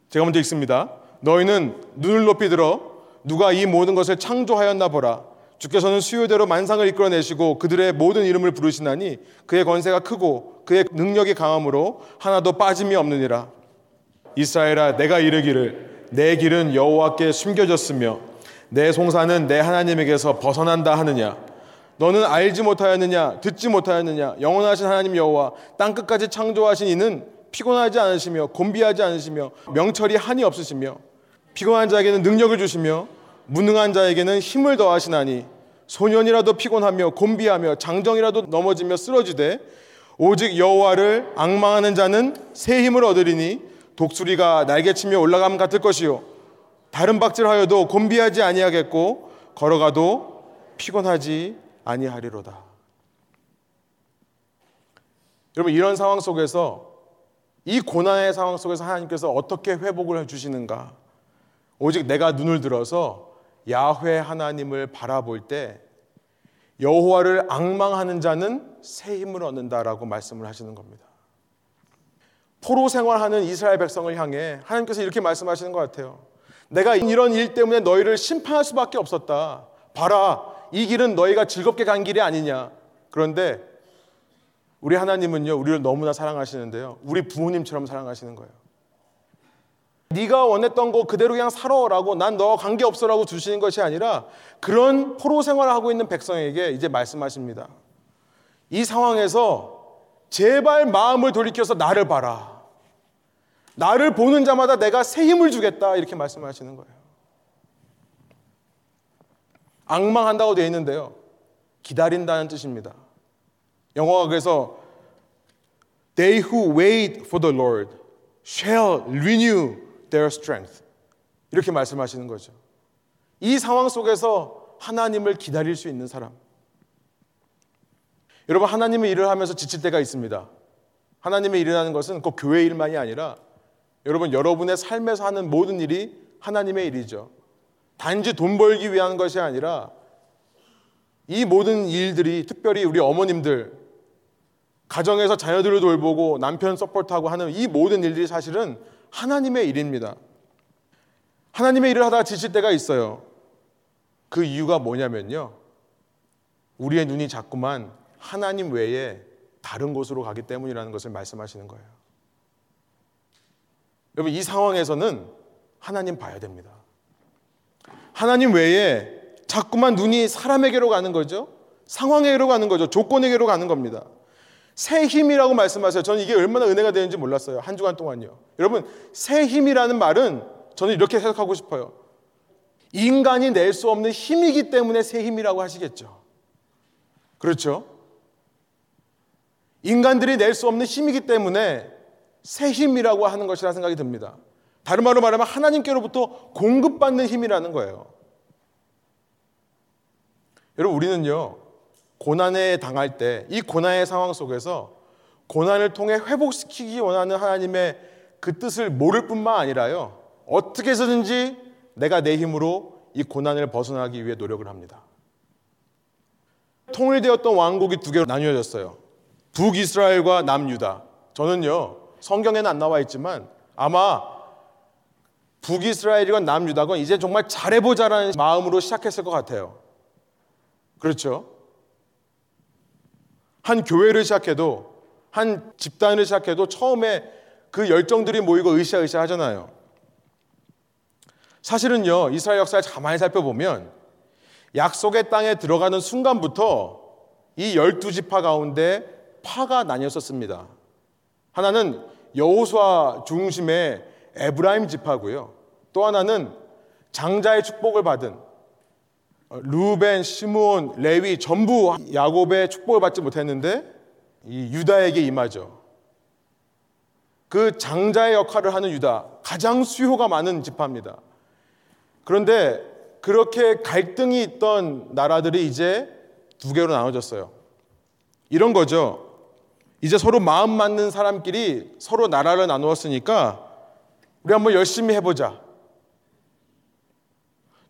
제가 먼저 읽습니다. 너희는 눈을 높이 들어 누가 이 모든 것을 창조하였나 보라. 주께서는 수요대로 만상을 이끌어내시고 그들의 모든 이름을 부르시나니 그의 권세가 크고 그의 능력이 강함으로 하나도 빠짐이 없느니라. 이스라엘아 내가 이르기를 내 길은 여호와께 숨겨졌으며 내 송사는 내 하나님에게서 벗어난다 하느냐 너는 알지 못하였느냐 듣지 못하였느냐? 영원하신 하나님 여호와 땅 끝까지 창조하신 이는 피곤하지 않으시며 곤비하지 않으시며 명철이 한이 없으시며 피곤한 자에게는 능력을 주시며 무능한 자에게는 힘을 더하시나니 소년이라도 피곤하며 곤비하며 장정이라도 넘어지며 쓰러지되 오직 여호와를 악망하는 자는 새 힘을 얻으리니 독수리가 날개치며 올라감 같을 것이요. 다른 박질하여도 곤비하지 아니하겠고 걸어가도 피곤하지 아니하리로다. 여러분 이런 상황 속에서 이 고난의 상황 속에서 하나님께서 어떻게 회복을 해 주시는가? 오직 내가 눈을 들어서 야훼 하나님을 바라볼 때 여호와를 악망하는 자는 새 힘을 얻는다라고 말씀을 하시는 겁니다. 포로 생활하는 이스라엘 백성을 향해 하나님께서 이렇게 말씀하시는 것 같아요. 내가 이런 일 때문에 너희를 심판할 수밖에 없었다. 봐라, 이 길은 너희가 즐겁게 간 길이 아니냐. 그런데 우리 하나님은요, 우리를 너무나 사랑하시는데요. 우리 부모님처럼 사랑하시는 거예요. 네가 원했던 거 그대로 그냥 살아라고 난 너와 관계 없어라고 주시는 것이 아니라 그런 포로 생활을 하고 있는 백성에게 이제 말씀하십니다. 이 상황에서 제발 마음을 돌이켜서 나를 봐라. 나를 보는 자마다 내가 새 힘을 주겠다. 이렇게 말씀하시는 거예요. 악망한다고 되어 있는데요. 기다린다는 뜻입니다. 영어가 그래서 They who wait for the Lord shall renew their strength. 이렇게 말씀하시는 거죠. 이 상황 속에서 하나님을 기다릴 수 있는 사람. 여러분, 하나님의 일을 하면서 지칠 때가 있습니다. 하나님의 일이라는 것은 꼭 교회 일만이 아니라 여러분, 여러분의 삶에서 하는 모든 일이 하나님의 일이죠. 단지 돈 벌기 위한 것이 아니라 이 모든 일들이 특별히 우리 어머님들, 가정에서 자녀들을 돌보고 남편 서포트하고 하는 이 모든 일들이 사실은 하나님의 일입니다. 하나님의 일을 하다가 지칠 때가 있어요. 그 이유가 뭐냐면요. 우리의 눈이 자꾸만 하나님 외에 다른 곳으로 가기 때문이라는 것을 말씀하시는 거예요. 여러분, 이 상황에서는 하나님 봐야 됩니다. 하나님 외에 자꾸만 눈이 사람에게로 가는 거죠. 상황에게로 가는 거죠. 조건에게로 가는 겁니다. 새 힘이라고 말씀하세요. 저는 이게 얼마나 은혜가 되는지 몰랐어요. 한 주간 동안요. 여러분, 새 힘이라는 말은 저는 이렇게 해석하고 싶어요. 인간이 낼 수 없는 힘이기 때문에 새 힘이라고 하시겠죠. 그렇죠? 인간들이 낼 수 없는 힘이기 때문에 새 힘이라고 하는 것이라 생각이 듭니다. 다른 말로 말하면 하나님께로부터 공급받는 힘이라는 거예요. 여러분, 우리는요, 고난에 당할 때, 이 고난의 상황 속에서 고난을 통해 회복시키기 원하는 하나님의 그 뜻을 모를 뿐만 아니라요, 어떻게 해서든지 내가 내 힘으로 이 고난을 벗어나기 위해 노력을 합니다. 통일되었던 왕국이 두 개로 나뉘어졌어요. 북이스라엘과 남유다. 저는요, 성경에는 안 나와 있지만 아마 북이스라엘이건 남유다건 이제 정말 잘해보자라는 마음으로 시작했을 것 같아요. 그렇죠? 한 교회를 시작해도, 한 집단을 시작해도 처음에 그 열정들이 모이고 으쌰으쌰 하잖아요. 사실은요, 이스라엘 역사를 가만히 살펴보면 약속의 땅에 들어가는 순간부터 이 열두 지파 가운데 파가 나뉘었었습니다. 하나는 여호수아 중심의 에브라임 지파고요. 또 하나는 장자의 축복을 받은 루벤, 시므온, 레위 전부 야곱의 축복을 받지 못했는데 이 유다에게 임하죠. 그 장자의 역할을 하는 유다 가장 수요가 많은 지파입니다. 그런데 그렇게 갈등이 있던 나라들이 이제 두 개로 나눠졌어요. 이런 거죠. 이제 서로 마음 맞는 사람끼리 서로 나라를 나누었으니까 우리 한번 열심히 해보자.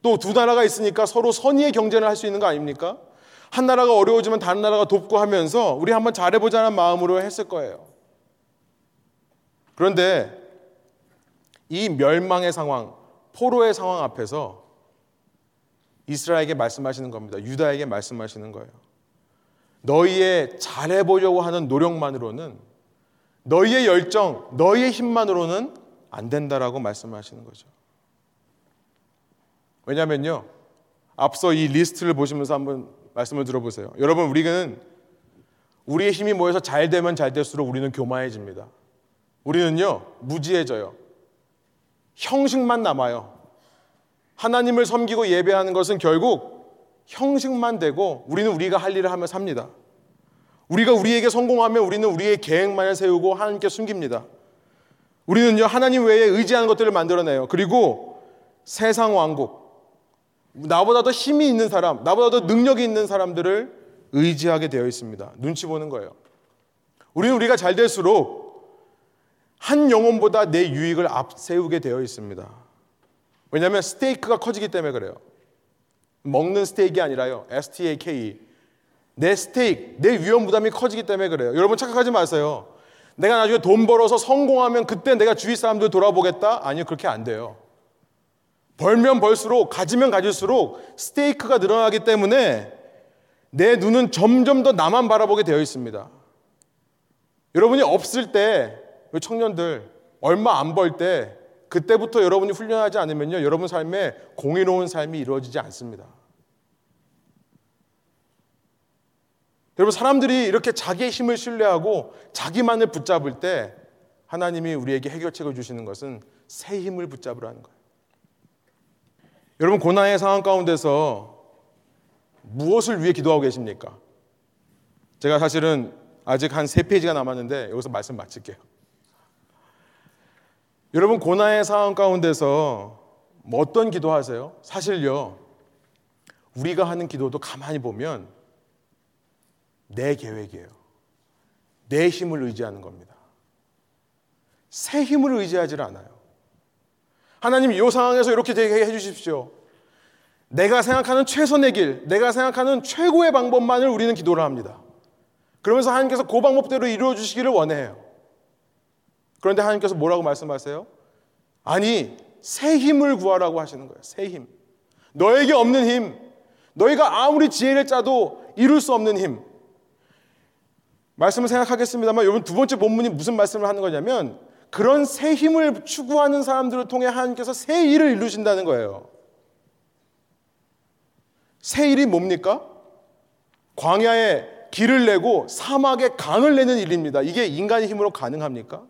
또 두 나라가 있으니까 서로 선의의 경쟁을 할 수 있는 거 아닙니까? 한 나라가 어려워지면 다른 나라가 돕고 하면서 우리 한번 잘해보자는 마음으로 했을 거예요. 그런데 이 멸망의 상황, 포로의 상황 앞에서 이스라엘에게 말씀하시는 겁니다. 유다에게 말씀하시는 거예요. 너희의 잘해보려고 하는 노력만으로는 너희의 열정, 너희의 힘만으로는 안 된다라고 말씀하시는 거죠. 왜냐면요. 앞서 이 리스트를 보시면서 한번 말씀을 들어보세요. 여러분, 우리는 우리의 힘이 모여서 잘 되면 잘 될수록 우리는 교만해집니다. 우리는요, 무지해져요. 형식만 남아요. 하나님을 섬기고 예배하는 것은 결국 형식만 되고 우리는 우리가 할 일을 하며 삽니다. 우리가 우리에게 성공하면 우리는 우리의 계획만을 세우고 하나님께 숨깁니다. 우리는요, 하나님 외에 의지하는 것들을 만들어내요. 그리고 세상 왕국, 나보다 더 힘이 있는 사람, 나보다 더 능력이 있는 사람들을 의지하게 되어 있습니다. 눈치 보는 거예요. 우리는 우리가 잘 될수록 한 영혼보다 내 유익을 앞세우게 되어 있습니다. 왜냐하면 스테이크가 커지기 때문에 그래요. 먹는 스테이크가 아니라요. S-T-A-K. 내 스테이크, 내 위험 부담이 커지기 때문에 그래요. 여러분 착각하지 마세요. 내가 나중에 돈 벌어서 성공하면 그때 내가 주위 사람들 돌아보겠다? 아니요, 그렇게 안 돼요. 벌면 벌수록, 가지면 가질수록 스테이크가 늘어나기 때문에 내 눈은 점점 더 나만 바라보게 되어 있습니다. 여러분이 없을 때, 청년들, 얼마 안 벌 때, 그때부터 여러분이 훈련하지 않으면요, 여러분 삶에 공의로운 삶이 이루어지지 않습니다. 여러분, 사람들이 이렇게 자기의 힘을 신뢰하고 자기만을 붙잡을 때 하나님이 우리에게 해결책을 주시는 것은 새 힘을 붙잡으라는 거예요. 여러분 고난의 상황 가운데서 무엇을 위해 기도하고 계십니까? 제가 사실은 아직 한 세 페이지가 남았는데 여기서 말씀 마칠게요. 여러분 고난의 상황 가운데서 뭐 어떤 기도 하세요? 사실요, 우리가 하는 기도도 가만히 보면 내 계획이에요. 내 힘을 의지하는 겁니다. 새 힘을 의지하지 않아요. 하나님 이 상황에서 이렇게 되게 해 주십시오. 내가 생각하는 최선의 길, 내가 생각하는 최고의 방법만을 우리는 기도를 합니다. 그러면서 하나님께서 그 방법대로 이루어 주시기를 원해요. 그런데 하나님께서 뭐라고 말씀하세요? 아니, 새 힘을 구하라고 하시는 거예요. 새 힘. 너에게 없는 힘. 너희가 아무리 지혜를 짜도 이룰 수 없는 힘. 말씀을 생각하겠습니다만 여러분 두 번째 본문이 무슨 말씀을 하는 거냐면 그런 새 힘을 추구하는 사람들을 통해 하나님께서 새 일을 이루신다는 거예요. 새 일이 뭡니까? 광야에 길을 내고 사막에 강을 내는 일입니다. 이게 인간의 힘으로 가능합니까?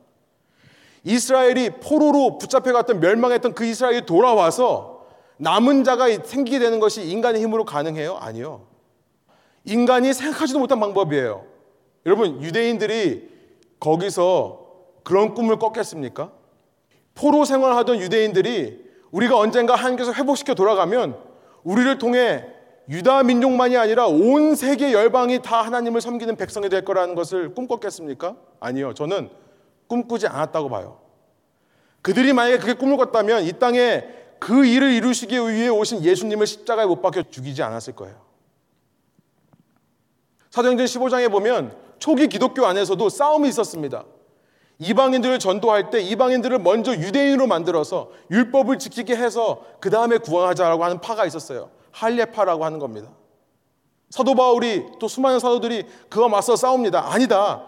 이스라엘이 포로로 붙잡혀갔던 멸망했던 그 이스라엘이 돌아와서 남은 자가 생기게 되는 것이 인간의 힘으로 가능해요? 아니요. 인간이 생각하지도 못한 방법이에요. 여러분, 유대인들이 거기서 그런 꿈을 꿨겠습니까? 포로 생활하던 유대인들이 우리가 언젠가 하나님께서 회복시켜 돌아가면 우리를 통해 유다 민족만이 아니라 온 세계 열방이 다 하나님을 섬기는 백성이 될 거라는 것을 꿈꿨겠습니까? 아니요. 저는 꿈꾸지 않았다고 봐요. 그들이 만약에 그게 꿈을 꿨다면 이 땅에 그 일을 이루시기 위해 오신 예수님을 십자가에 못 박혀 죽이지 않았을 거예요. 사도행전 15장에 보면 초기 기독교 안에서도 싸움이 있었습니다. 이방인들을 전도할 때 이방인들을 먼저 유대인으로 만들어서 율법을 지키게 해서 그 다음에 구원하자라고 하는 파가 있었어요. 할례파라고 하는 겁니다. 사도 바울이 또 수많은 사도들이 그와 맞서 싸웁니다. 아니다.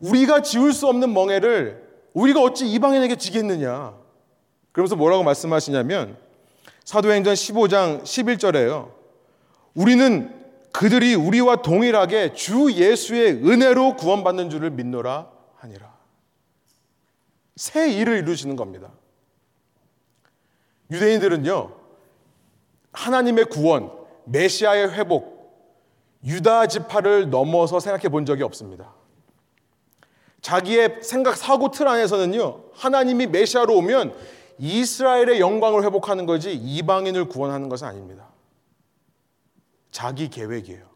우리가 지울 수 없는 멍해를 우리가 어찌 이방인에게 지겠느냐. 그러면서 뭐라고 말씀하시냐면 사도행전 15장 11절에요. 우리는 그들이 우리와 동일하게 주 예수의 은혜로 구원받는 줄을 믿노라 하니라. 새 일을 이루시는 겁니다. 유대인들은요, 하나님의 구원, 메시아의 회복, 유다 지파를 넘어서 생각해 본 적이 없습니다. 자기의 생각 사고 틀 안에서는요, 하나님이 메시아로 오면 이스라엘의 영광을 회복하는 거지 이방인을 구원하는 것은 아닙니다. 자기 계획이에요.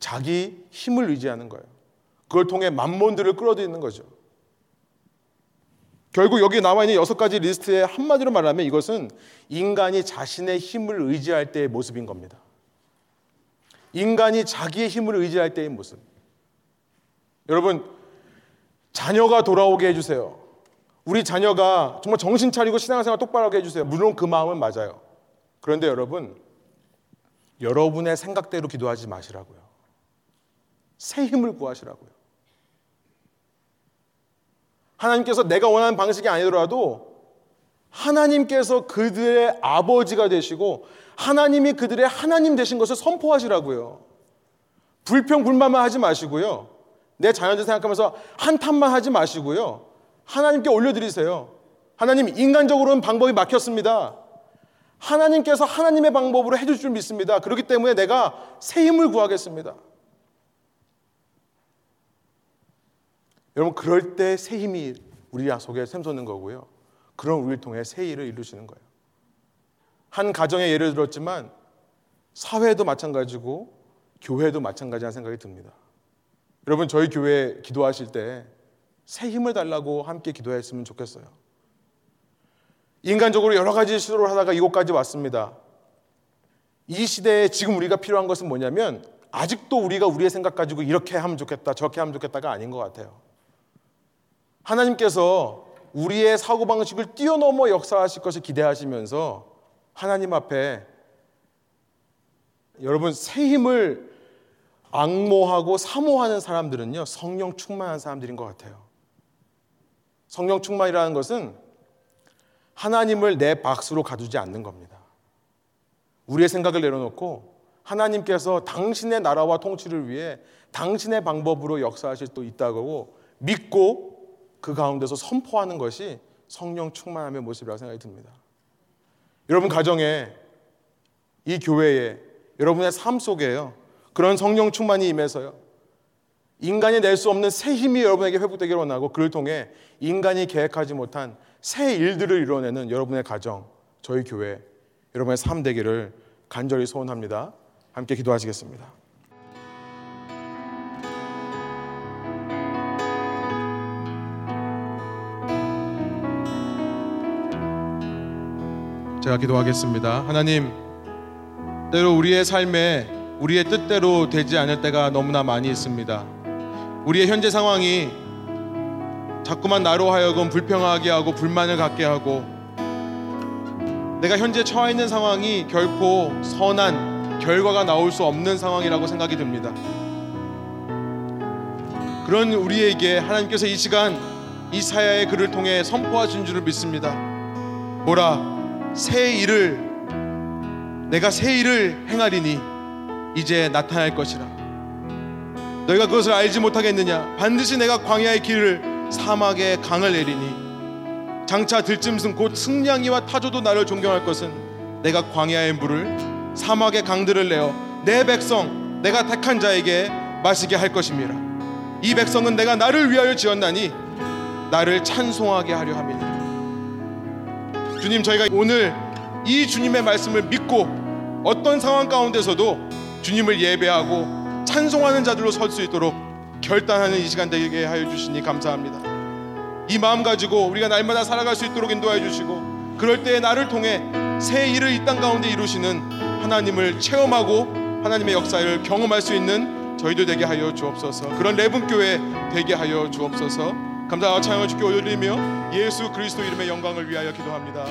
자기 힘을 의지하는 거예요. 그걸 통해 맘몬들을 끌어들이는 거죠. 결국 여기 나와 있는 여섯 가지 리스트에 한마디로 말하면 이것은 인간이 자신의 힘을 의지할 때의 모습인 겁니다. 인간이 자기의 힘을 의지할 때의 모습. 여러분, 자녀가 돌아오게 해주세요. 우리 자녀가 정말 정신 차리고 신앙생활 똑바로 하게 해주세요. 물론 그 마음은 맞아요. 그런데 여러분, 여러분의 생각대로 기도하지 마시라고요. 새 힘을 구하시라고요. 하나님께서 내가 원하는 방식이 아니더라도 하나님께서 그들의 아버지가 되시고 하나님이 그들의 하나님 되신 것을 선포하시라고요. 불평, 불만만 하지 마시고요. 내 자녀들 생각하면서 한탄만 하지 마시고요. 하나님께 올려드리세요. 하나님, 인간적으로는 방법이 막혔습니다. 하나님께서 하나님의 방법으로 해줄 줄 믿습니다. 그렇기 때문에 내가 새 힘을 구하겠습니다. 여러분 그럴 때 새 힘이 우리 속에 샘솟는 거고요. 그런 우리를 통해 새 일을 이루시는 거예요. 한 가정의 예를 들었지만 사회도 마찬가지고 교회도 마찬가지라는 생각이 듭니다. 여러분 저희 교회 기도하실 때 새 힘을 달라고 함께 기도했으면 좋겠어요. 인간적으로 여러 가지 시도를 하다가 이곳까지 왔습니다. 이 시대에 지금 우리가 필요한 것은 뭐냐면 아직도 우리가 우리의 생각 가지고 이렇게 하면 좋겠다, 저렇게 하면 좋겠다가 아닌 것 같아요. 하나님께서 우리의 사고방식을 뛰어넘어 역사하실 것을 기대하시면서 하나님 앞에 여러분 새 힘을 악모하고 사모하는 사람들은요 성령 충만한 사람들인 것 같아요. 성령 충만이라는 것은 하나님을 내 박수로 가두지 않는 겁니다. 우리의 생각을 내려놓고 하나님께서 당신의 나라와 통치를 위해 당신의 방법으로 역사하실 수 있다고 믿고 그 가운데서 선포하는 것이 성령 충만함의 모습이라고 생각이 듭니다. 여러분 가정에 이 교회에 여러분의 삶 속에요. 그런 성령 충만이 임해서요. 인간이 낼 수 없는 새 힘이 여러분에게 회복되기를 원하고 그를 통해 인간이 계획하지 못한 새 일들을 이뤄내는 여러분의 가정, 저희 교회 여러분의 삶 되기를 간절히 소원합니다. 함께 기도하시겠습니다. 제가 기도하겠습니다. 하나님, 때로 우리의 삶에 우리의 뜻대로 되지 않을 때가 너무나 많이 있습니다. 우리의 현재 상황이 자꾸만 나로 하여금 불평하게 하고 불만을 갖게 하고 내가 현재 처해 있는 상황이 결코 선한 결과가 나올 수 없는 상황이라고 생각이 듭니다. 그런 우리에게 하나님께서 이 시간 이사야의 글을 통해 선포하신 줄을 믿습니다. 보라 새 일을 내가 새 일을 행하리니 이제 나타날 것이라. 너희가 그것을 알지 못하겠느냐? 반드시 내가 광야의 길을 사막에 강을 내리니 장차 들짐승 곧 승냥이와 타조도 나를 존경할 것은 내가 광야의 물을 사막의 강들을 내어 내 백성 내가 택한 자에게 마시게 할 것임이라. 이 백성은 내가 나를 위하여 지었나니 나를 찬송하게 하려 함이니라. 주님 저희가 오늘 이 주님의 말씀을 믿고 어떤 상황 가운데서도 주님을 예배하고 찬송하는 자들로 설 수 있도록 결단하는 이 시간 되게 하여 주시니 감사합니다. 이 마음 가지고 우리가 날마다 살아갈 수 있도록 인도하여 주시고 그럴 때에 나를 통해 새 일을 이 땅 가운데 이루시는 하나님을 체험하고 하나님의 역사를 경험할 수 있는 저희도 되게 하여 주옵소서. 그런 레븐 교회 되게 하여 주옵소서. 감사와 찬양을 주께 올리며 예수 그리스도 이름의 영광을 위하여 기도합니다.